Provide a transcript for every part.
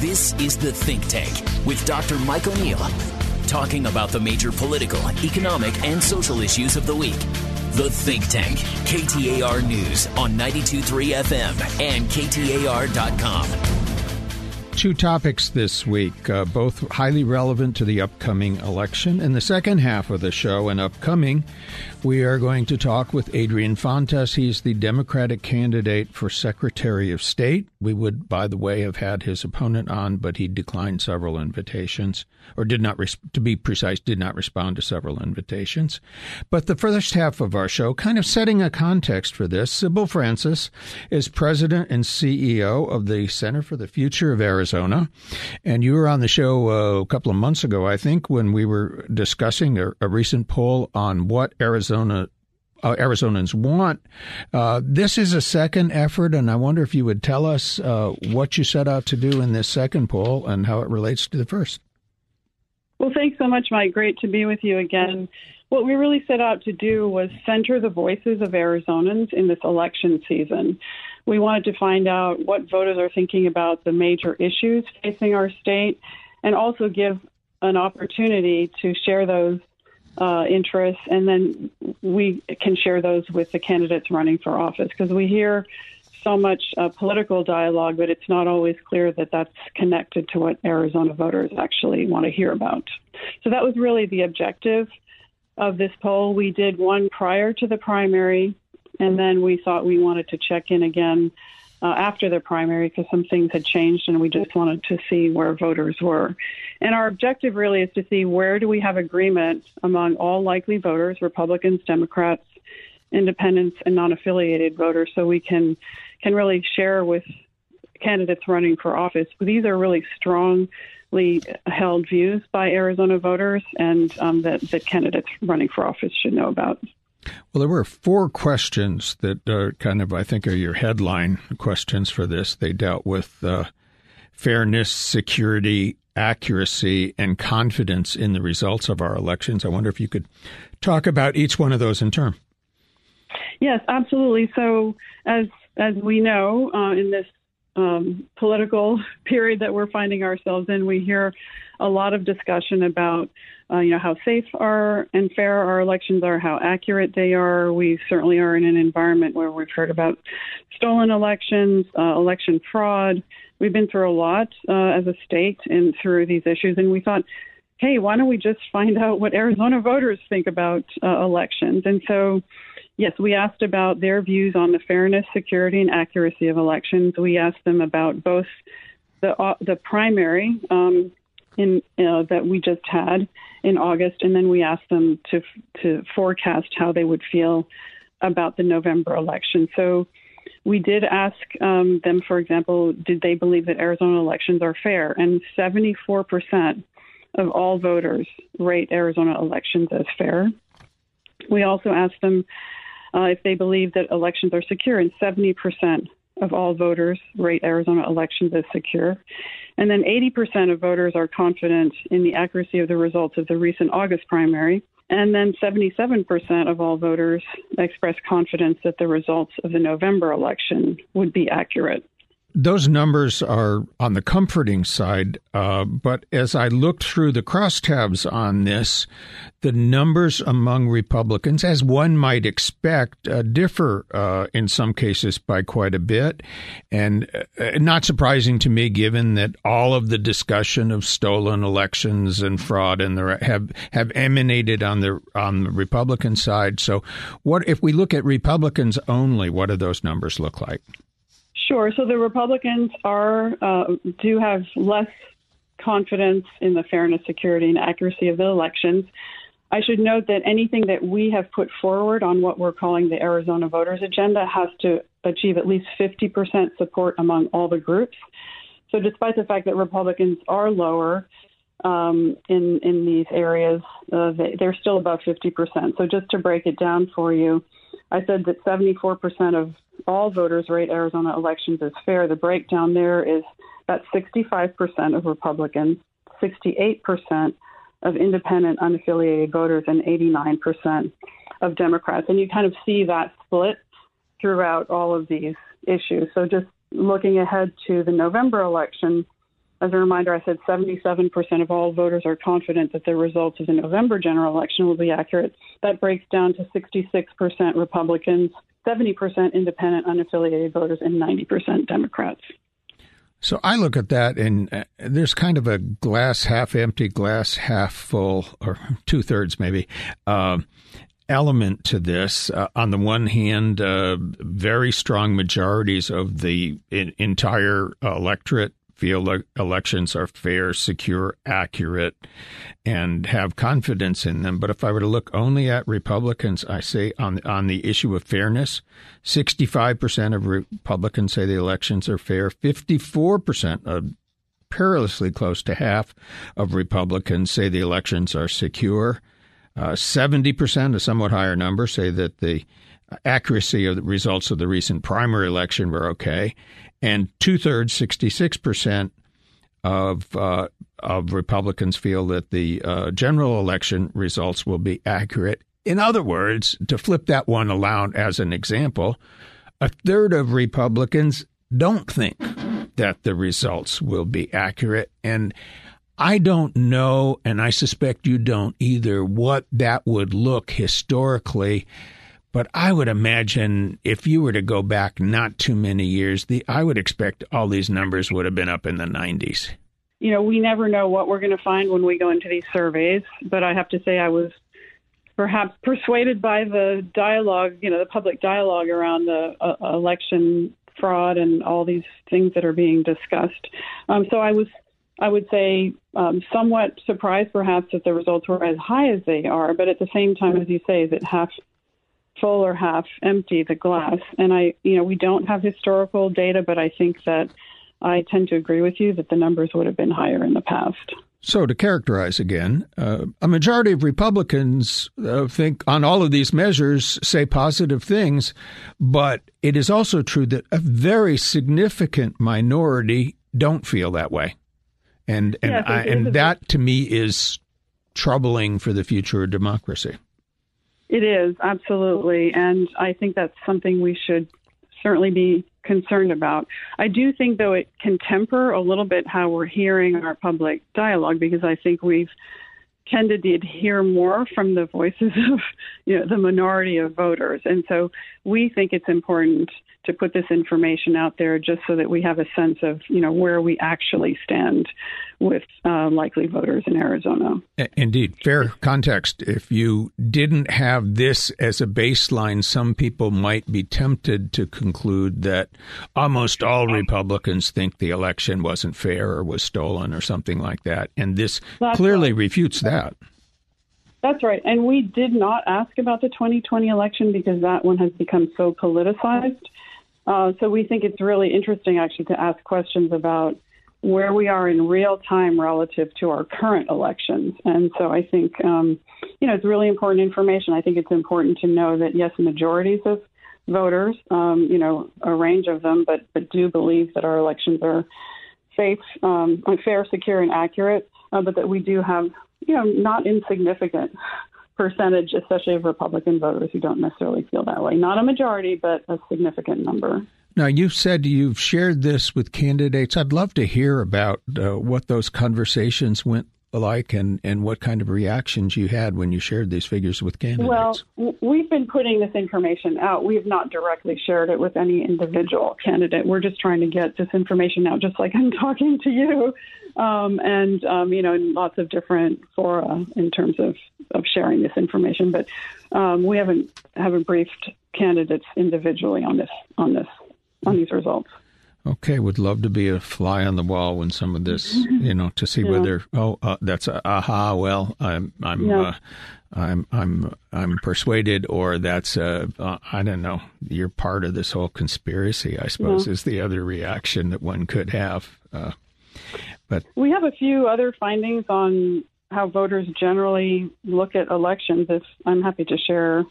This is The Think Tank with Dr. Mike O'Neill, talking about the major political, economic, and social issues of the week. The Think Tank, KTAR News on 923 FM and KTAR.com. Two topics this week, uh, both highly relevant to the upcoming election. In the second half of the show and upcoming, we are going to talk with Adrian Fontes. He's the Democratic candidate for Secretary of State. We would, by the way, have had his opponent on, but he declined several invitations, or did not, to be precise, did not respond to several invitations. But the first half of our show, kind of setting a context for this, Sybil Francis is president and CEO of the Center for the Future of Arizona. And you were on the show uh, a couple of months ago, I think, when we were discussing a, a recent poll on what Arizona Arizona uh, Arizonans want. Uh, this is a second effort, and I wonder if you would tell us uh, what you set out to do in this second poll and how it relates to the first. Well, thanks so much, Mike. Great to be with you again. What we really set out to do was center the voices of Arizonans in this election season. We wanted to find out what voters are thinking about the major issues facing our state and also give an opportunity to share those uh, interests, and then we can share those with the candidates running for office because we hear so much uh, political dialogue, but it's not always clear that that's connected to what Arizona voters actually want to hear about. So that was really the objective of this poll. We did one prior to the primary, and then we thought we wanted to check in again uh, after the primary because some things had changed and we just wanted to see where voters were. And our objective really is to see where do we have agreement among all likely voters, Republicans, Democrats, independents, and non-affiliated voters, so we can can really share with candidates running for office. These are really strongly held views by Arizona voters, and um, that that candidates running for office should know about. Well, there were four questions that are kind of, I think, are your headline questions for this. They dealt with uh, fairness, security, accuracy, and confidence in the results of our elections. I wonder if you could talk about each one of those in turn. Yes, absolutely. So, as as we know, uh, in this um, political period that we're finding ourselves in, we hear a lot of discussion about uh, you know how safe are and fair our elections are, how accurate they are. We certainly are in an environment where we've heard about stolen elections, uh, election fraud. We've been through a lot uh, as a state and through these issues, and we thought, hey, why don't we just find out what Arizona voters think about uh, elections? And so. Yes, we asked about their views on the fairness, security, and accuracy of elections. We asked them about both the uh, the primary um, in uh, that we just had in August, and then we asked them to to forecast how they would feel about the November election. So we did ask um, them, for example, did they believe that Arizona elections are fair? And 74 percent of all voters rate Arizona elections as fair. We also asked them uh, if they believe that elections are secure, and 70 percent of all voters rate Arizona elections as secure. And then 80% of voters are confident in the accuracy of the results of the recent August primary. And then 77% of all voters expressed confidence that the results of the November election would be accurate those numbers are on the comforting side, uh, but as I looked through the crosstabs on this, the numbers among Republicans, as one might expect, uh, differ uh, in some cases by quite a bit, and uh, not surprising to me, given that all of the discussion of stolen elections and fraud and the have have emanated on the on the Republican side. So, what if we look at Republicans only? What do those numbers look like? Sure. So the Republicans are uh, do have less confidence in the fairness, security, and accuracy of the elections. I should note that anything that we have put forward on what we're calling the Arizona voters agenda has to achieve at least 50% support among all the groups. So, despite the fact that Republicans are lower um, in in these areas, uh, they, they're still above 50%. So, just to break it down for you, I said that 74% of all voters rate Arizona elections as fair. The breakdown there is that 65% of Republicans, 68% of independent, unaffiliated voters, and 89% of Democrats. And you kind of see that split throughout all of these issues. So just looking ahead to the November election, as a reminder, I said 77% of all voters are confident that the results of the November general election will be accurate. That breaks down to 66% Republicans, 70% independent, unaffiliated voters, and 90% Democrats. So I look at that, and uh, there's kind of a glass half empty, glass half full, or two thirds maybe. Uh, element to this. Uh, on the one hand, uh, very strong majorities of the in, entire electorate feel elections are fair, secure, accurate, and have confidence in them. But if I were to look only at Republicans, I say on on the issue of fairness, 65% of Republicans say the elections are fair. 54% of perilously close to half of Republicans say the elections are secure. Uh, 70%, a somewhat higher number, say that the accuracy of the results of the recent primary election were okay and two thirds, 66% of, uh, of Republicans feel that the uh, general election results will be accurate. In other words, to flip that one around as an example, a third of Republicans don't think that the results will be accurate. And I don't know, and I suspect you don't either, what that would look historically but I would imagine if you were to go back not too many years, the I would expect all these numbers would have been up in the 90s. You know, we never know what we're going to find when we go into these surveys, but I have to say I was perhaps persuaded by the dialogue, you know, the public dialogue around the uh, election fraud and all these things that are being discussed. Um, so I was, I would say, um, somewhat surprised perhaps that the results were as high as they are, but at the same time, as you say, that half full or half empty the glass. And I, you know, we don't have historical data, but I think that I tend to agree with you that the numbers would have been higher in the past. So, to characterize again, uh, a majority of Republicans uh, think on all of these measures say positive things, but it is also true that a very significant minority don't feel that way, and and yes, I, and that to me is troubling for the future of democracy. It is, absolutely. And I think that's something we should certainly be concerned about. I do think, though, it can temper a little bit how we're hearing our public dialogue because I think we've tended to hear more from the voices of you know, the minority of voters. And so we think it's important to put this information out there just so that we have a sense of you know where we actually stand with uh, likely voters in Arizona. Indeed, fair context. If you didn't have this as a baseline, some people might be tempted to conclude that almost all Republicans think the election wasn't fair or was stolen or something like that, and this That's clearly right. refutes that. That's right. And we did not ask about the 2020 election because that one has become so politicized. Uh, so we think it's really interesting actually to ask questions about where we are in real time relative to our current elections. And so I think, um, you know, it's really important information. I think it's important to know that, yes, majorities of voters, um, you know, a range of them, but, but do believe that our elections are safe, um, fair, secure, and accurate, uh, but that we do have, you know, not insignificant percentage, especially of Republican voters who don't necessarily feel that way. Not a majority, but a significant number. Now, you've said you've shared this with candidates. I'd love to hear about uh, what those conversations went like and, and what kind of reactions you had when you shared these figures with candidates. Well, we've been putting this information out. We have not directly shared it with any individual candidate. We're just trying to get this information out, just like I'm talking to you, um, and um, you know, in lots of different fora in terms of, of sharing this information. But um, we haven't haven't briefed candidates individually on this on this on these results. Okay, would love to be a fly on the wall when some of this, you know, to see yeah. whether oh uh, that's a, aha. Well, I'm I'm yeah. uh, I'm I'm I'm persuaded, or that's uh, uh, I don't know. You're part of this whole conspiracy. I suppose yeah. is the other reaction that one could have. Uh, but we have a few other findings on how voters generally look at elections. If I'm happy to share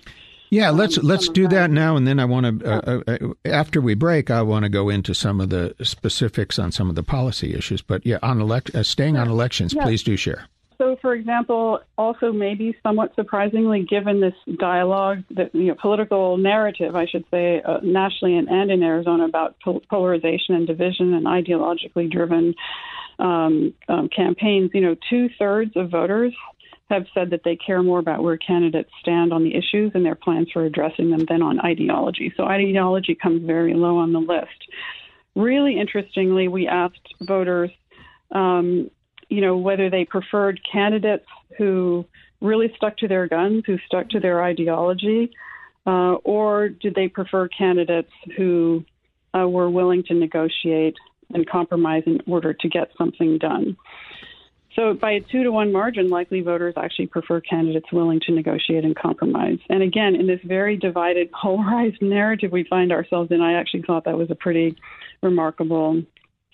yeah, let's um, let's do that now, and then I want to. Uh, uh, uh, after we break, I want to go into some of the specifics on some of the policy issues. But yeah, on elect, uh, staying on elections, yeah. please do share. So, for example, also maybe somewhat surprisingly, given this dialogue, that you know, political narrative, I should say, uh, nationally and, and in Arizona about polarization and division and ideologically driven um, um, campaigns, you know, two thirds of voters have said that they care more about where candidates stand on the issues and their plans for addressing them than on ideology. So ideology comes very low on the list. Really interestingly, we asked voters, um, you know, whether they preferred candidates who really stuck to their guns, who stuck to their ideology, uh, or did they prefer candidates who uh, were willing to negotiate and compromise in order to get something done? So, by a two to one margin, likely voters actually prefer candidates willing to negotiate and compromise. And again, in this very divided, polarized narrative we find ourselves in, I actually thought that was a pretty remarkable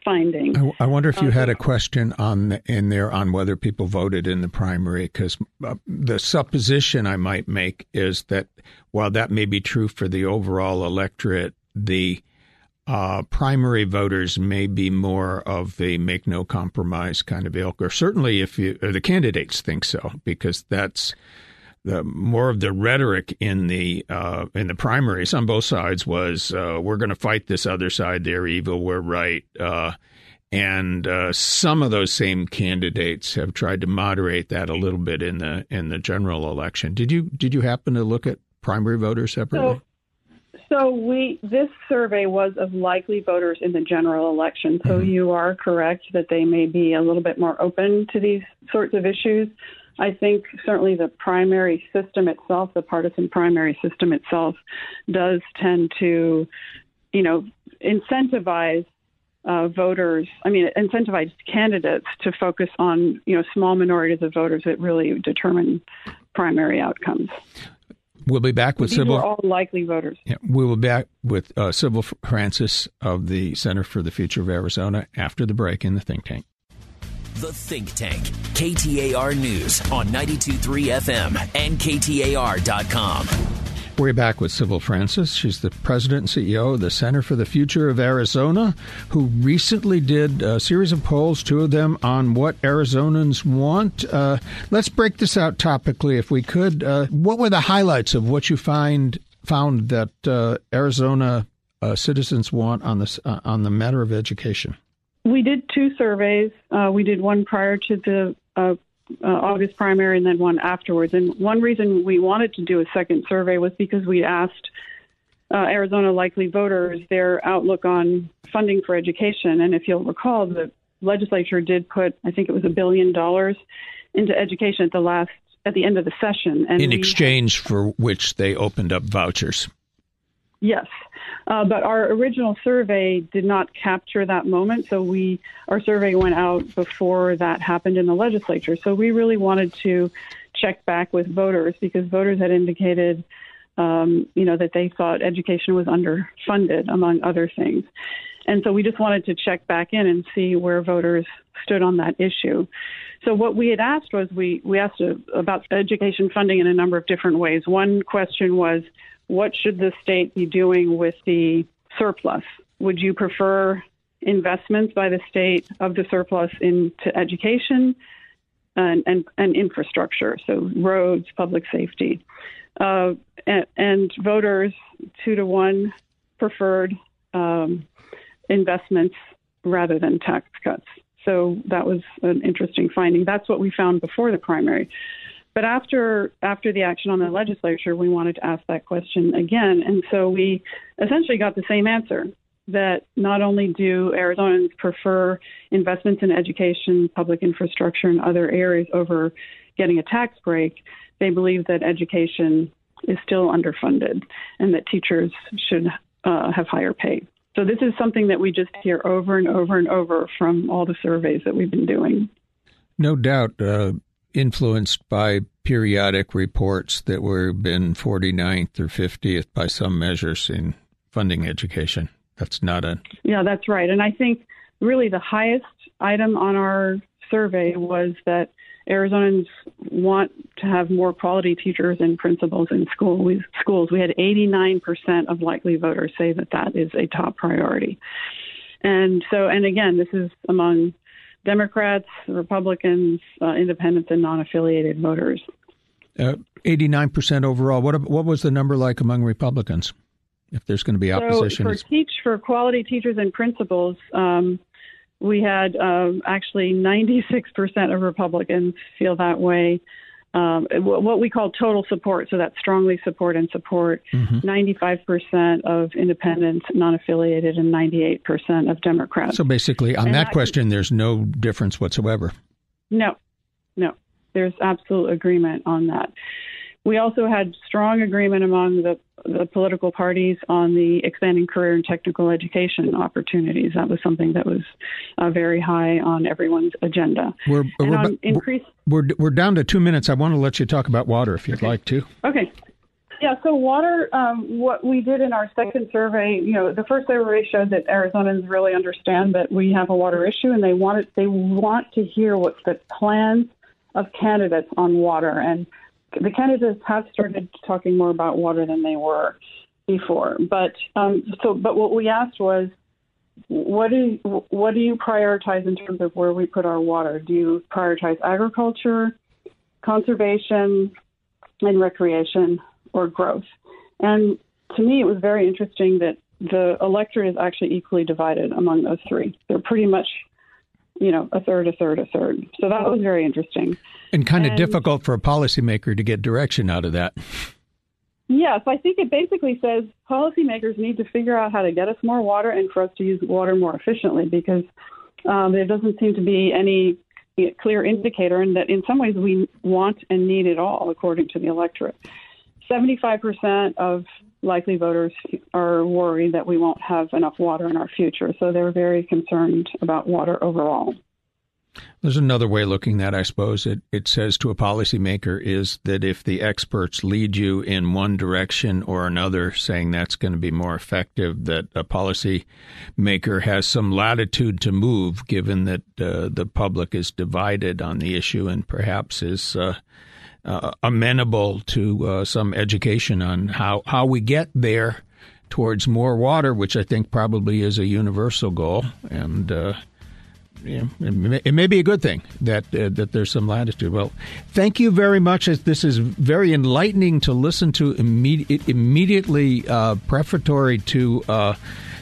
finding. I, I wonder if you had a question on the, in there on whether people voted in the primary, because uh, the supposition I might make is that while that may be true for the overall electorate, the uh, primary voters may be more of a make no compromise kind of ilk, or certainly if you, the candidates think so, because that's the more of the rhetoric in the uh, in the primaries on both sides was uh, we're going to fight this other side, they're evil, we're right. Uh, and uh, some of those same candidates have tried to moderate that a little bit in the in the general election. Did you did you happen to look at primary voters separately? So we this survey was of likely voters in the general election. So mm-hmm. you are correct that they may be a little bit more open to these sorts of issues. I think certainly the primary system itself, the partisan primary system itself, does tend to, you know, incentivize uh, voters. I mean, incentivize candidates to focus on, you know, small minorities of voters that really determine primary outcomes. We'll be back with These Sybil. all likely voters. Yeah, we will be back with uh, Sybil Francis of the Center for the Future of Arizona after the break in the think tank. The Think Tank, KTAR News on 92.3 FM and KTAR.com. We're back with Sybil Francis. She's the president and CEO of the Center for the Future of Arizona, who recently did a series of polls, two of them on what Arizonans want. Uh, let's break this out topically, if we could. Uh, what were the highlights of what you find found that uh, Arizona uh, citizens want on this uh, on the matter of education? We did two surveys. Uh, we did one prior to the uh, August primary and then one afterwards. And one reason we wanted to do a second survey was because we asked uh, Arizona likely voters their outlook on funding for education. And if you'll recall, the legislature did put, I think it was a billion dollars into education at the last at the end of the session. And in exchange for which they opened up vouchers. Yes. Uh, but our original survey did not capture that moment, so we our survey went out before that happened in the legislature. So we really wanted to check back with voters because voters had indicated, um, you know, that they thought education was underfunded, among other things. And so we just wanted to check back in and see where voters stood on that issue. So what we had asked was we we asked about education funding in a number of different ways. One question was what should the state be doing with the surplus? Would you prefer investments by the state of the surplus into education and, and, and infrastructure, so roads, public safety? Uh, and, and, voters, two to one, preferred um, investments rather than tax cuts. So that was an interesting finding. That's what we found before the primary. But after after the action on the legislature, we wanted to ask that question again, and so we essentially got the same answer that not only do Arizonans prefer investments in education, public infrastructure, and other areas over getting a tax break, they believe that education is still underfunded and that teachers should uh, have higher pay. So this is something that we just hear over and over and over from all the surveys that we've been doing. No doubt. Uh, influenced by periodic reports that were been 49th or 50th by some measures in funding education. That's not a. Yeah, that's right. And I think really the highest item on our survey was that Arizonans want to have more quality teachers and principals in school. We, schools. We had 89% of likely voters say that that is a top priority. And so, and again, this is among Democrats, Republicans, uh, independents, and non-affiliated voters. Uh, eighty-nine percent overall. What what was the number like among Republicans? If there's going to be opposition, so for teach for quality teachers and principals, um, we had um, actually 96% of Republicans feel that way. Um, what we call total support, so that's strongly support and support, mm-hmm. 95% of independents, non affiliated, and 98% of Democrats. So basically, on and that question, there's no difference whatsoever. No, no. There's absolute agreement on that. We also had strong agreement among the, the political parties on the expanding career and technical education opportunities. That was something that was uh, very high on everyone's agenda. We're, we're, increase, we're, we're down to two minutes. I want to let you talk about water if you'd okay. like to. Okay. Yeah, so water, um, what we did in our second survey, you know, the first survey showed that Arizonans really understand that we have a water issue and they want it, they want to hear what the plans of candidates on water. And the candidates have started talking more about water than they were before. But um, so, but what we asked was, what do you, what do you prioritize in terms of where we put our water? Do you prioritize agriculture, conservation, and recreation, or growth? And to me, it was very interesting that the electorate is actually equally divided among those three. They're pretty much you know, a third, a third, a third. So that was very interesting. And kind of and, difficult for a policymaker to get direction out of that. Yes, I think it basically says policymakers need to figure out how to get us more water and for us to use water more efficiently because um, there doesn't seem to be any clear indicator, and that in some ways we want and need it all, according to the electorate. 75% of likely voters are worried that we won't have enough water in our future. So they're very concerned about water overall. There's another way looking at, that, I suppose. It it says to a policymaker is that if the experts lead you in one direction or another, saying that's going to be more effective, that a policymaker has some latitude to move, given that uh, the public is divided on the issue and perhaps is uh, uh, amenable to uh, some education on how, how we get there towards more water, which I think probably is a universal goal. And uh, yeah, it, may, it, may, be a good thing that uh, that there's some latitude. Well, thank you very much. This is very enlightening to listen to imme- immediately uh, prefatory to uh,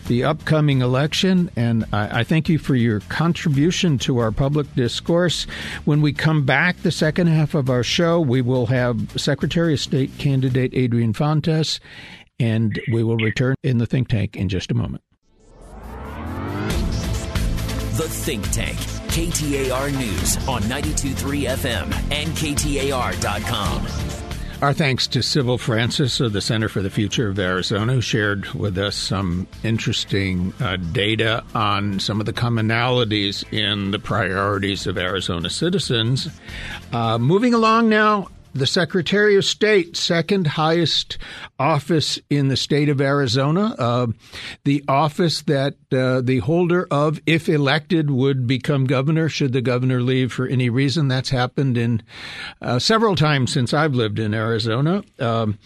the upcoming election, and I, I, thank you for your contribution to our public discourse. When we come back, the second half of our show, we will have Secretary of State candidate Adrian Fontes, and we will return in the think tank in just a moment. The Think Tank, KTAR News on 92.3 FM and KTAR.com. Our thanks to Sybil Francis of the Center for the Future of Arizona, who shared with us some interesting uh, data on some of the commonalities in the priorities of Arizona citizens. Uh, moving along now, the Secretary of State, second highest office in the state of Arizona, uh, the office that uh, the holder of, if elected, would become governor should the governor leave for any reason. That's happened in uh, several times since I've lived in Arizona. Um,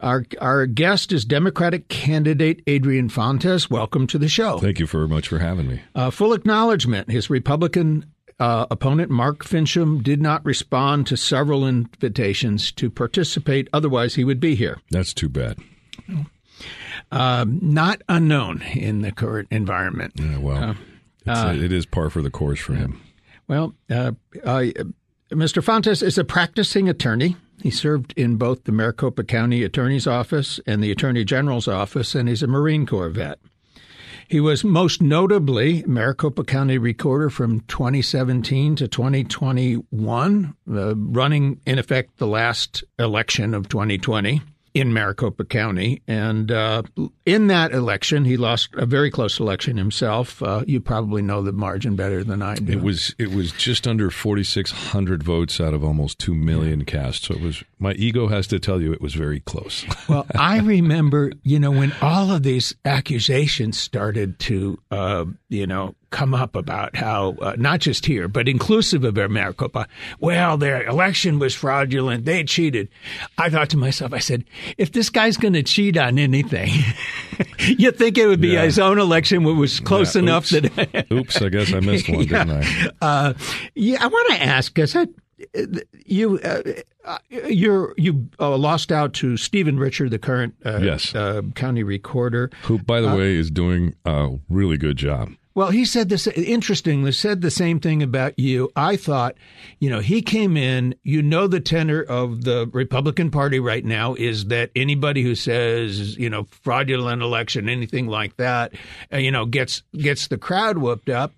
our our guest is Democratic candidate Adrian Fontes. Welcome to the show. Thank you very much for having me. Uh, full acknowledgement. His Republican uh, opponent Mark Finchem did not respond to several invitations to participate. Otherwise, he would be here. That's too bad. Uh, not unknown in the current environment. Yeah, well, uh, uh it is par for the course for him. Well, uh, Mr. Fontes is a practicing attorney. He served in both the Maricopa County Attorney's Office and the Attorney General's Office, and he's a Marine Corps vet. He was most notably Maricopa County Recorder from 2017 to 2021, uh, running in effect the last election of 2020 in Maricopa County. And uh, in that election, he lost a very close election himself. Uh, you probably know the margin better than I do. It was it was just under 4,600 votes out of almost two million yeah. cast. So it was my ego has to tell you it was very close. well, I remember, you know, when all of these accusations started to, uh, you know, come up about how uh, not just here but inclusive of our Maricopa, well, their election was fraudulent. They cheated. I thought to myself, I said, if this guy's going to cheat on anything, you'd think it would be yeah. his own election, which was close yeah, enough oops. that. oops, I guess I missed one, yeah. didn't I? Uh, yeah, I want to ask because you uh, uh, you're you uh, lost out to Stephen Richer, the current uh, yes. Uh, county recorder, who, by the uh, way, is doing a really good job. Well, he said this interestingly, said the same thing about you. I thought, you know, he came in, you know, the tenor of the Republican Party right now is that anybody who says, you know, fraudulent election, anything like that, uh, you know, gets, gets the crowd whooped up.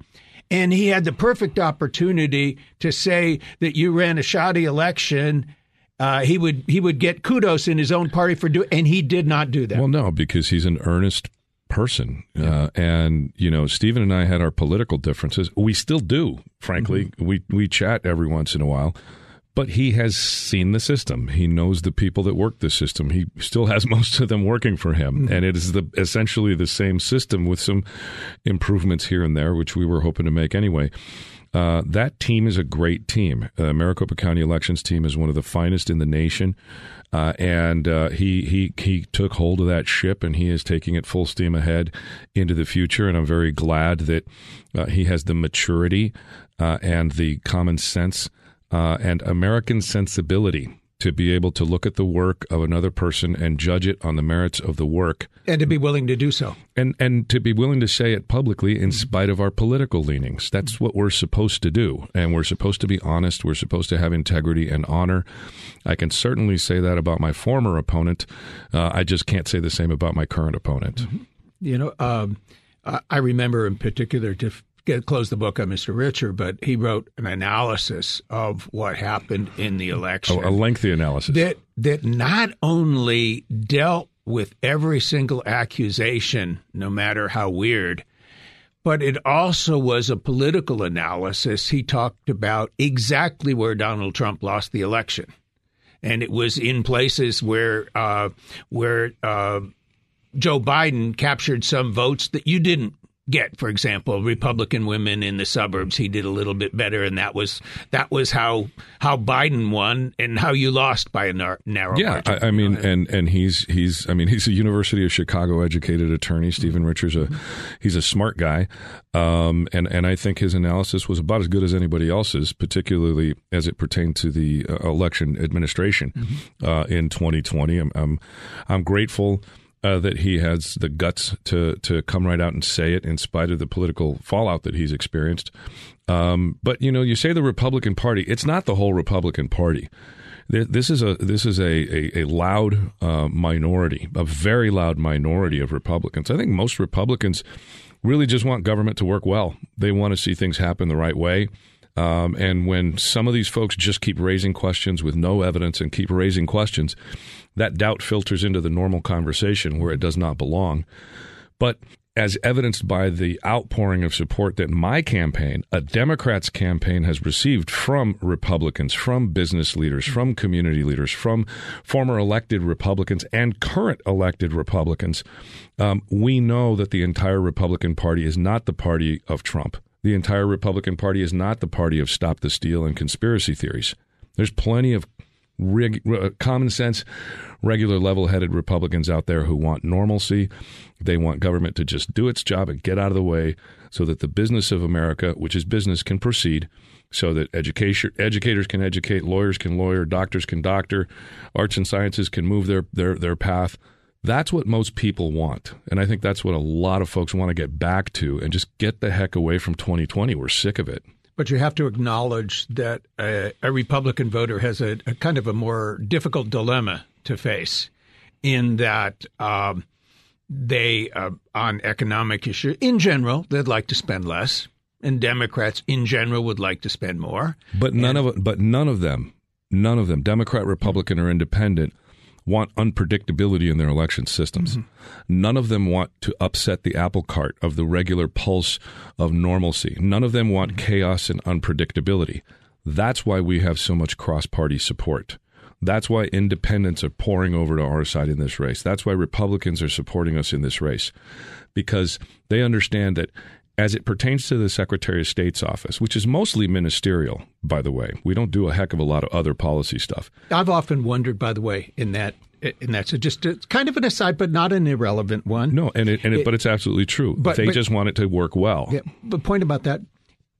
And he had the perfect opportunity to say that you ran a shoddy election uh, he would he would get kudos in his own party for doing, and he did not do that. Well, no, because he's an earnest person, uh, and you know, Stephen and I had our political differences. We still do, frankly. Mm-hmm. We we chat every once in a while. But he has seen the system. He knows the people that work the system. He still has most of them working for him, mm-hmm. and it is the essentially the same system with some improvements here and there, which we were hoping to make anyway. Uh, that team is a great team. Uh, Maricopa County Elections team is one of the finest in the nation, uh, and uh, he he he took hold of that ship and he is taking it full steam ahead into the future. And I'm very glad that uh, he has the maturity uh, and the common sense and American sensibility to be able to look at the work of another person and judge it on the merits of the work. And to be willing to do so. And and to be willing to say it publicly in spite of our political leanings. That's what we're supposed to do. And we're supposed to be honest. We're supposed to have integrity and honor. I can certainly say that about my former opponent. Uh, i just can't say the same about my current opponent. Mm-hmm. you know um, I remember in particular get, close the book on Mr. Richer, but he wrote an analysis of what happened in the election. Oh, a lengthy analysis. That, that not only dealt with every single accusation, no matter how weird, but it also was a political analysis. He talked about exactly where Donald Trump lost the election. And it was in places where uh, where uh, Joe Biden captured some votes that you didn't get. For example, Republican women in the suburbs, he did a little bit better, and that was that was how how Biden won and how you lost by a nar- narrow yeah, margin. I, I mean, and and he's he's I mean he's a University of Chicago educated attorney. Stephen. Richer's a he's a smart guy, um, and and I think his analysis was about as good as anybody else's, particularly as it pertained to the uh, election administration mm-hmm. uh, in 2020. I'm I'm, I'm grateful uh, that he has the guts to to come right out and say it in spite of the political fallout that he's experienced. Um, but you know, you say the Republican Party; it's not the whole Republican Party. This is a this is a a, a loud uh, minority, a very loud minority of Republicans. I think most Republicans really just want government to work well. They want to see things happen the right way. Um, and when some of these folks just keep raising questions with no evidence and keep raising questions, that doubt filters into the normal conversation where it does not belong. But as evidenced by the outpouring of support that my campaign, a Democrats campaign, has received from Republicans, from business leaders, from community leaders, from former elected Republicans and current elected Republicans, um, we know that the entire Republican Party is not the party of Trump. The entire Republican Party is not the party of stop the steal and conspiracy theories. There's plenty of reg- uh, common sense, regular level headed Republicans out there who want normalcy. They want government to just do its job and get out of the way so that the business of America, which is business, can proceed. So that education, educators can educate, lawyers can lawyer, doctors can doctor, arts and sciences can move their, their, their path. That's what most people want. And I think that's what a lot of folks want to get back to and just get the heck away from 2020. We're sick of it. But you have to acknowledge that a, a Republican voter has a, a, kind of a more difficult dilemma to face in that um, they, uh, on economic issues, in general, they'd like to spend less, and Democrats in general would like to spend more. But none and, of but none of them, none of them, Democrat, Republican, or Independent, want unpredictability in their election systems. Mm-hmm. None of them want to upset the apple cart of the regular pulse of normalcy. None of them want mm-hmm. chaos and unpredictability. That's why we have so much cross party support. That's why independents are pouring over to our side in this race. That's why Republicans are supporting us in this race because they understand that as it pertains to the Secretary of State's office, which is mostly ministerial, by the way, we don't do a heck of a lot of other policy stuff. I've often wondered, by the way, in that in that so just it's kind of an aside, but not an irrelevant one. No, and it, and it, it, but it's absolutely true. But they but, just want it to work well. Yeah, the point about that,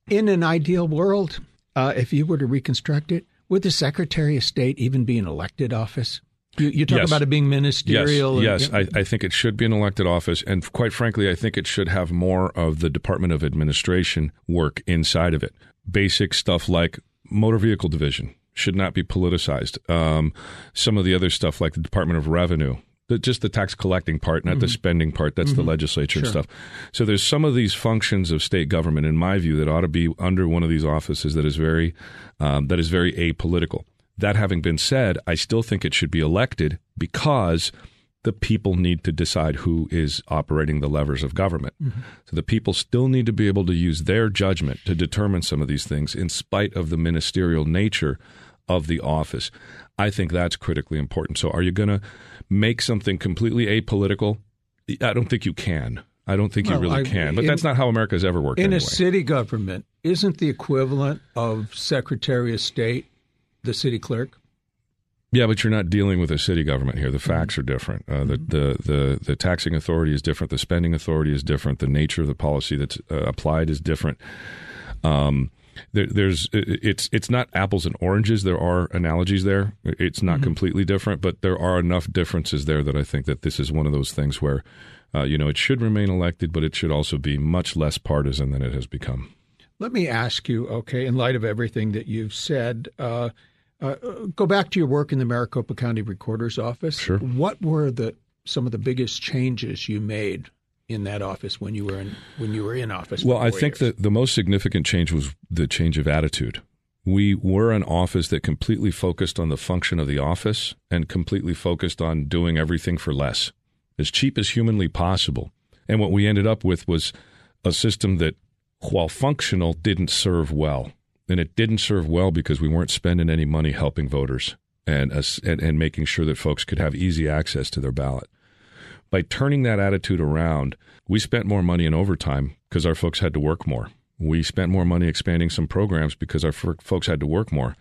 in an ideal world, uh, if you were to reconstruct it, would the Secretary of State even be an elected office? You, talk Yes. about it being ministerial. Yes, and- yes. I, I think it should be an elected office, and quite frankly, I think it should have more of the Department of Administration work inside of it. Basic stuff like motor vehicle division should not be politicized. Um, some of the other stuff like the Department of Revenue. the- Just the tax collecting part, not the spending part. That's the legislature and stuff. So there's some of these functions of state government, in my view, that ought to be under one of these offices that is very um, that is very apolitical. That having been said, I still think it should be elected because the people need to decide who is operating the levers of government. Mm-hmm. So the people still need to be able to use their judgment to determine some of these things in spite of the ministerial nature of the office. I think that's critically important. So are you going to make something completely apolitical? I don't think you can. I don't think Well, you really I- can. But in- that's not how America's ever worked in anyway. a city government, isn't the equivalent of Secretary of State the city clerk? Yeah, but you're not dealing with a city government here. The facts are different. Uh, the, the the the taxing authority is different. The spending authority is different. The nature of the policy that's uh, applied is different. Um, there, there's it's it's not apples and oranges. There are analogies there. It's not completely different, but there are enough differences there that I think that this is one of those things where, uh, you know, it should remain elected, but it should also be much less partisan than it has become. Let me ask you, okay, in light of everything that you've said, uh, uh, go back to your work in the Maricopa County Recorder's Office. Sure. What were the some of the biggest changes you made in that office when you were in when you were in office? Well, I think years? that the most significant change was the change of attitude. We were an office that completely focused on the function of the office and completely focused on doing everything for less, as cheap as humanly possible. And what we ended up with was a system that, while functional, didn't serve well. And it didn't serve well because we weren't spending any money helping voters and, us- and, and making sure that folks could have easy access to their ballot by turning that attitude around, we spent more money in overtime because our folks had to work more. We spent more money expanding some programs because our f- folks had to work more.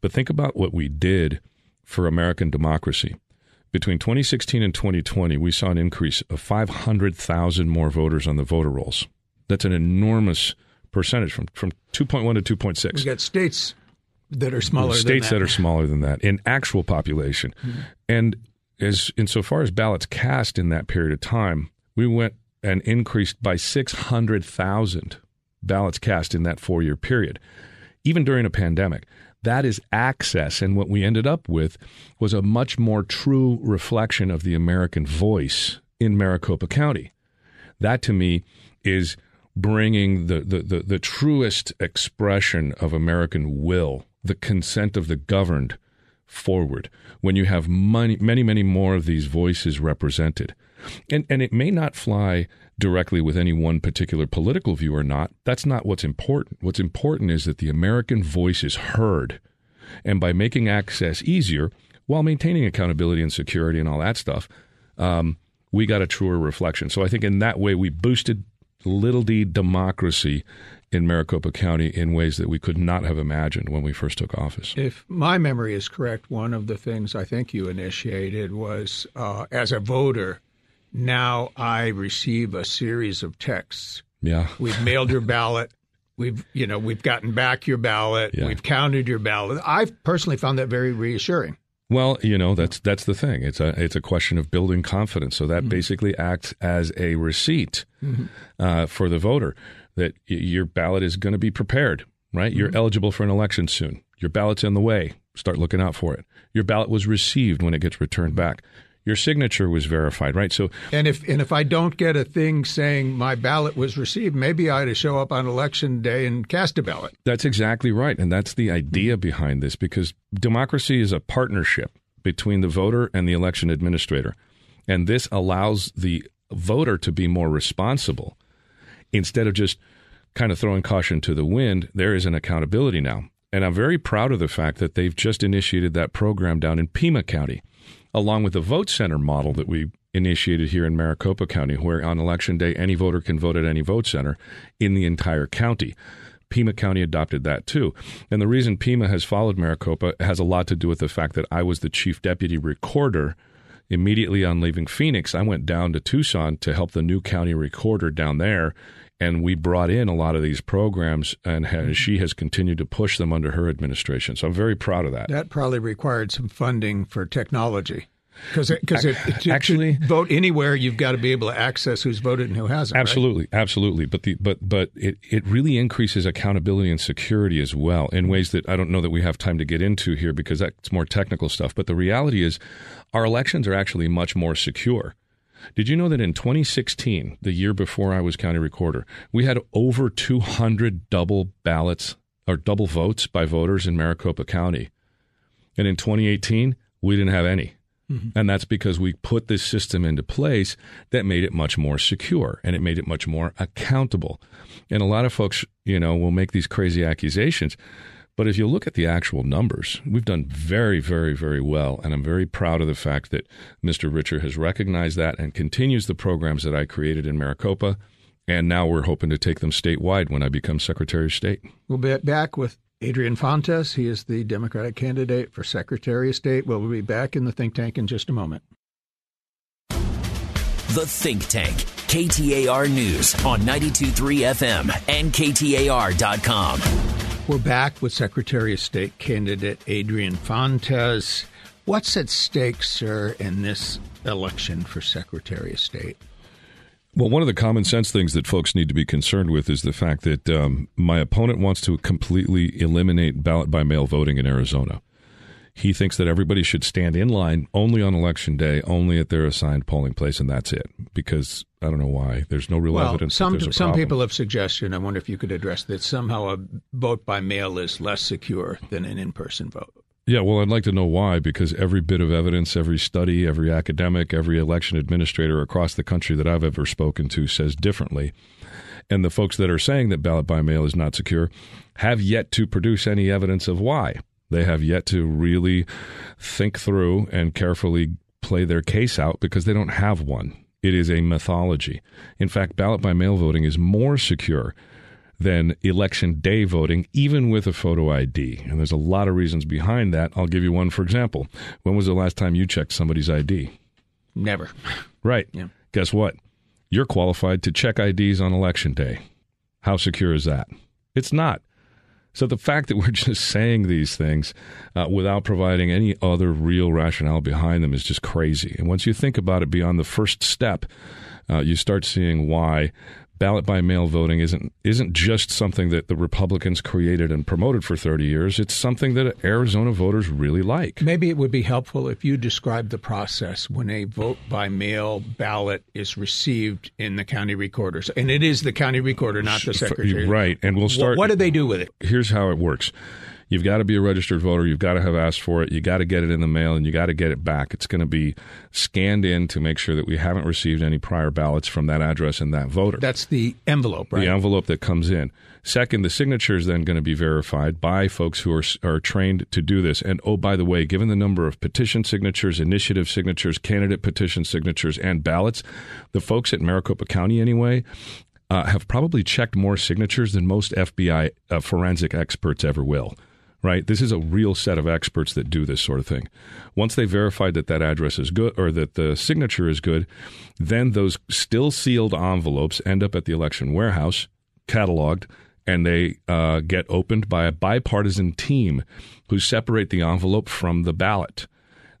But think about what we did for American democracy. Between 2016 and 2020, we saw an increase of 500,000 more voters on the voter rolls. That's an enormous percentage from, from 2.1 to 2.6 we got states that are smaller. states than that. are smaller than that in actual population. Hmm. And as insofar as ballots cast in that period of time, we went and increased by 600,000 ballots cast in that four year period, even during a pandemic. That is access. And what we ended up with was a much more true reflection of the American voice in Maricopa County. That to me is bringing the, the, the, the truest expression of American will, the consent of the governed, forward when you have many, many, many more of these voices represented. And, and it may not fly directly with any one particular political view or not. That's not what's important. What's important is that the American voice is heard. And by making access easier while maintaining accountability and security and all that stuff, um, we got a truer reflection. So I think in that way, we boosted little d democracy in Maricopa County in ways that we could not have imagined when we first took office. If my memory is correct, one of the things I think you initiated was uh, as a voter, now I receive a series of texts. Yeah. We've mailed your ballot. We've you know we've gotten back your ballot. Yeah. We've counted your ballot. I've personally found that very reassuring. Well, you know that's that's the thing. It's a it's a question of building confidence. So that mm-hmm. basically acts as a receipt mm-hmm. uh, for the voter that y- your ballot is going to be prepared. Right, you're mm-hmm. eligible for an election soon. Your ballot's in the way. Start looking out for it. Your ballot was received when it gets returned back. Your signature was verified. Right, so And if and if I don't get a thing saying my ballot was received, maybe I ought to show up on election day and cast a ballot. That's exactly right. And that's the idea behind this because democracy is a partnership between the voter and the election administrator. And this allows the voter to be more responsible. Instead of just kind of throwing caution to the wind, there is an accountability now. And I'm very proud of the fact that they've just initiated that program down in Pima County, along with the vote center model that we initiated here in Maricopa County, where on election day, any voter can vote at any vote center in the entire county. Pima County adopted that too. And the reason Pima has followed Maricopa has a lot to do with the fact that I was the chief deputy recorder. Immediately on leaving Phoenix, I went down to Tucson to help the new county recorder down there And we brought in a lot of these programs, and has, mm-hmm. she has continued to push them under her administration. So I'm very proud of that. That probably required some funding for technology. Because because actually vote anywhere, you've got to be able to access who's voted and who hasn't. Absolutely, right? absolutely. But the but but it, it really increases accountability and security as well in ways that I don't know that we have time to get into here because that's more technical stuff. But the reality is, our elections are actually much more secure. Did you know that in 2016, the year before I was county recorder, we had over 200 double ballots or double votes by voters in Maricopa County, and in 2018 we didn't have any. Mm-hmm. And that's because we put this system into place that made it much more secure and it made it much more accountable. And a lot of folks, you know, will make these crazy accusations. But if you look at the actual numbers, we've done very, very, very well. And I'm very proud of the fact that Mr. Richer has recognized that and continues the programs that I created in Maricopa. And now we're hoping to take them statewide when I become Secretary of State. We'll be back with Adrian Fontes, he is the Democratic candidate for Secretary of State. We'll be back in the think tank in just a moment. The Think Tank, KTAR News on 923 FM and KTAR.com. We're back with Secretary of State candidate Adrian Fontes. What's at stake, sir, in this election for Secretary of State? Well, one of the common sense things that folks need to be concerned with is the fact that um, my opponent wants to completely eliminate ballot by mail voting in Arizona. He thinks that everybody should stand in line only on election day, only at their assigned polling place, and that's it. Because I don't know why. There's no real well, evidence. Some some people have suggested. I wonder if you could address that somehow a vote by mail is less secure than an in-person vote. Yeah, well, I'd like to know why, because every bit of evidence, every study, every academic, every election administrator across the country that I've ever spoken to says differently. And the folks that are saying that ballot by mail is not secure have yet to produce any evidence of why. They have yet to really think through and carefully play their case out because they don't have one. It is a mythology. In fact, ballot by mail voting is more secure than election day voting, even with a photo ID. And there's a lot of reasons behind that. I'll give you one for example. When was the last time you checked somebody's ID? Never. Right. Yeah. Guess what? You're qualified to check IDs on election day. How secure is that? It's not. So the fact that we're just saying these things uh, without providing any other real rationale behind them is just crazy. And once you think about it beyond the first step, uh, you start seeing why ballot by mail voting isn't isn't just something that the Republicans created and promoted for 30 years. It's something that Arizona voters really like. Maybe it would be helpful if you described the process when a vote by mail ballot is received in the county recorders. And it is the county recorder, not the secretary. Right. And we'll start What, what do they do with it? Here's how it works. You've got to be a registered voter. You've got to have asked for it. You got to get it in the mail and you got to get it back. It's going to be scanned in to make sure that we haven't received any prior ballots from that address and that voter. That's the envelope, right? The envelope that comes in. Second, the signature is then going to be verified by folks who are, are trained to do this. And oh, by the way, given the number of petition signatures, initiative signatures, candidate petition signatures, and ballots, the folks at Maricopa County, anyway, uh, have probably checked more signatures than most FBI uh, forensic experts ever will right? This is a real set of experts that do this sort of thing. Once they verified that that address is good or that the signature is good, then those still sealed envelopes end up at the election warehouse, cataloged, and they uh, get opened by a bipartisan team who separate the envelope from the ballot.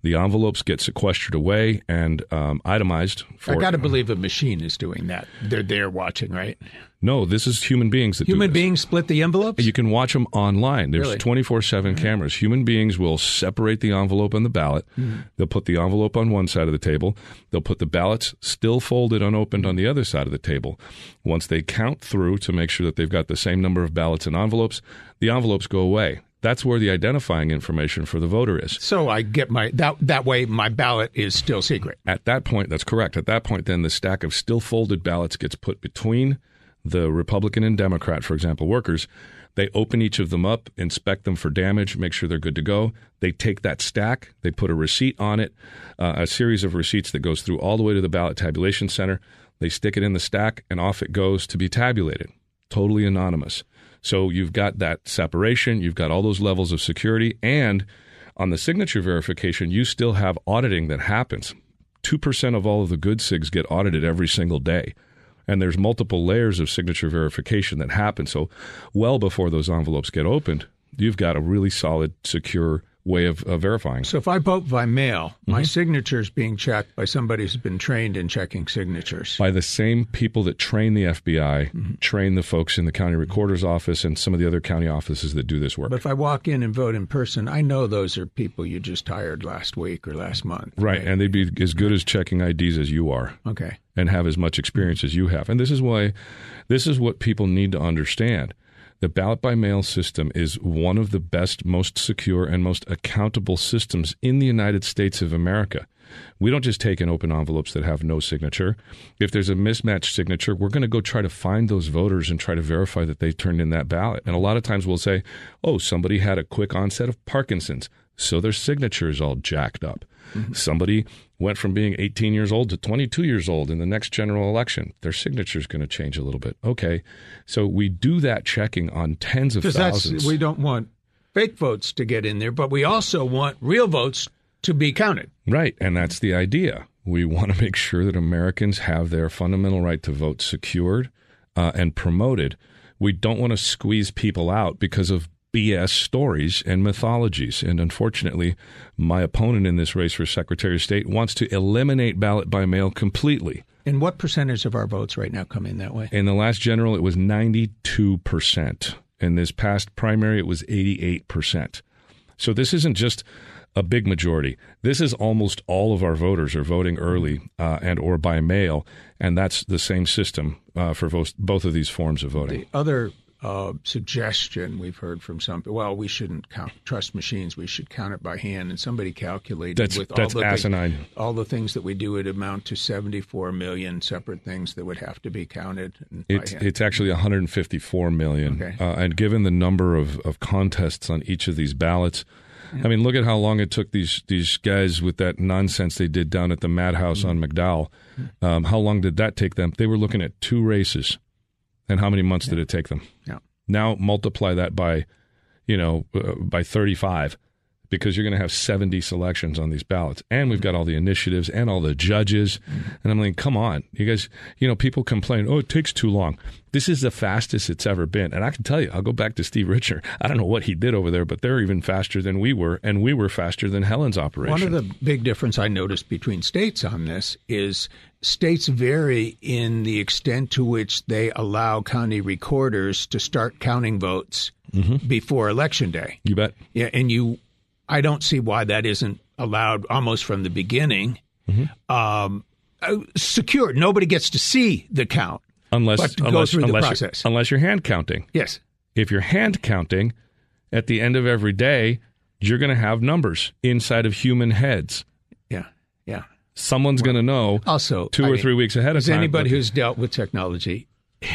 The envelopes get sequestered away and um, itemized. For, I got to believe a machine is doing that. They're there watching, right? No, this is human beings that human beings split the envelopes. You can watch them online. There's twenty four seven cameras. Human beings will separate the envelope and the ballot. Mm-hmm. They'll put the envelope on one side of the table. They'll put the ballots still folded, unopened, on the other side of the table. Once they count through to make sure that they've got the same number of ballots and envelopes, the envelopes go away. That's where the identifying information for the voter is. So I get my that that way my ballot is still secret. At that point, that's correct. At that point, then the stack of still folded ballots gets put between the Republican and Democrat, for example, workers. They open each of them up, inspect them for damage, make sure they're good to go. They take that stack, they put a receipt on it, uh, a series of receipts that goes through all the way to the ballot tabulation center. They stick it in the stack, and off it goes to be tabulated. Totally anonymous. So you've got that separation, you've got all those levels of security, and on the signature verification, you still have auditing that happens. 2% of all of the good SIGs get audited every single day. and there's multiple layers of signature verification that happen. So, well before those envelopes get opened, you've got a really solid, secure way of, of verifying. So if I vote by mail, mm-hmm. my signature is being checked by somebody who's been trained in checking signatures. By the same people that train the FBI, mm-hmm. train the folks in the county recorder's office and some of the other county offices that do this work. But if I walk in and vote in person, I know those are people you just hired last week or last month. Right, right? and they'd be as good as checking IDs as you are. Okay. And have as much experience as you have. And this is why this is what people need to understand the ballot by mail system is one of the best, most secure, and most accountable systems in the United States of America. We don't just take in open envelopes that have no signature. If there's a mismatched signature, we're going to go try to find those voters and try to verify that they turned in that ballot. And a lot of times we'll say, oh, somebody had a quick onset of Parkinson's, so their signature is all jacked up. Mm-hmm. Somebody went from being 18 years old to 22 years old in the next general election. Their signature is going to change a little bit. Okay. So we do that checking on tens of thousands. we don't want fake votes to get in there, but we also want real votes to be counted. Right. And that's the idea. We want to make sure that Americans have their fundamental right to vote secured uh, and promoted. We don't want to squeeze people out because of BS stories and mythologies. And unfortunately, my opponent in this race for Secretary of State wants to eliminate ballot by mail completely. And what percentage of our votes right now come in that way? In the last general, it was 92%. In this past primary, it was 88%. So this isn't just a big majority. This is almost all of our voters are voting early uh, and or by mail, and that's the same system uh, for both, both of these forms of voting. The other uh, suggestion we've heard from some. Well, we shouldn't count, trust machines. We should count it by hand. And somebody calculated that's, with that's all the asinine. Thing, all the things that we do would amount to 74 million separate things that would have to be counted. It's it's actually 154 million. Okay. Uh, and given the number of, of contests on each of these ballots. I mean, look at how long it took these these guys with that nonsense they did down at the Madhouse mm-hmm. on McDowell. Um, how long did that take them? They were looking at two races and how many months yeah. did it take them? Yeah. Now multiply that by, you know, uh, by 35 because you're going to have 70 selections on these ballots. And we've got all the initiatives and all the judges. And I'm like, come on. You guys, you know, people complain, oh, it takes too long. This is the fastest it's ever been. And I can tell you, I'll go back to Steve Richer. I don't know what he did over there, but they're even faster than we were. And we were faster than Helen's operation. One of the big difference I noticed between states on this is states vary in the extent to which they allow county recorders to start counting votes mm-hmm. before election day. You bet. Yeah, and you I don't see why that isn't allowed almost from the beginning. Mm-hmm. Um, uh, secured. Nobody gets to see the count unless unless, unless the process. You're, unless you're hand counting. Yes. If you're hand counting, at the end of every day, you're going to have numbers inside of human heads. Someone's well, going to know. Also, two I or mean, three weeks ahead of time. Anybody who's dealt with technology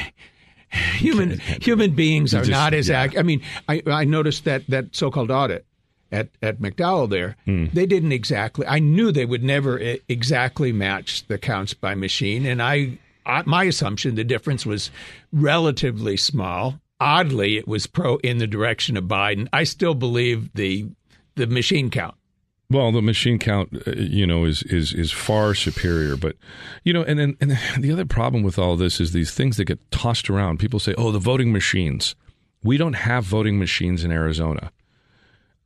human human beings are just, not as yeah. I mean, I, I noticed that that so-called audit at, at McDowell there, mm. they didn't exactly. I knew they would never exactly match the counts by machine, and I, I my assumption the difference was relatively small. Oddly, it was pro in the direction of Biden. I still believe the the machine count. Well, the machine count, uh, you know, is is is far superior. But you know, and then and the other problem with all this is these things that get tossed around. People say, "Oh, the voting machines." We don't have voting machines in Arizona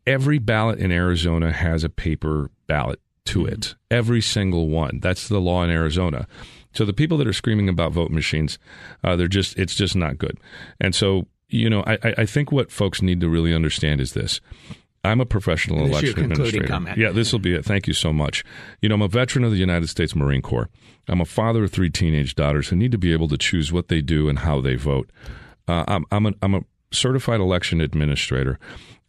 every ballot in Arizona has a paper ballot to mm-hmm. it. Every single one. That's the law in Arizona. So the people that are screaming about vote machines, uh, they're just it's just not good. And so you know, I, I think what folks need to really understand is this. I'm a professional election administrator. Comment. Yeah, this will be it. Thank you so much. You know, I'm a veteran of the United States Marine Corps. I'm a father of three teenage daughters who need to be able to choose what they do and how they vote. Uh, I'm, I'm, a, I'm a certified election administrator.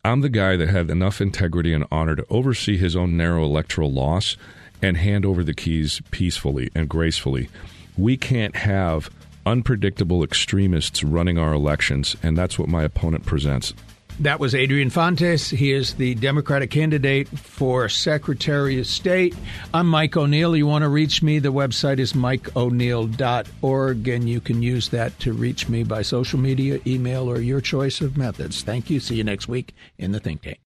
I'm the guy that had enough integrity and honor to oversee his own narrow electoral loss and hand over the keys peacefully and gracefully. We can't have unpredictable extremists running our elections, and that's what my opponent presents. That was Adrian Fontes. He is the Democratic candidate for Secretary of State. I'm Mike O'Neill. You want to reach me? The website is mikeo'neill.org, and you can use that to reach me by social media, email, or your choice of methods. Thank you. See you next week in the Think Tank.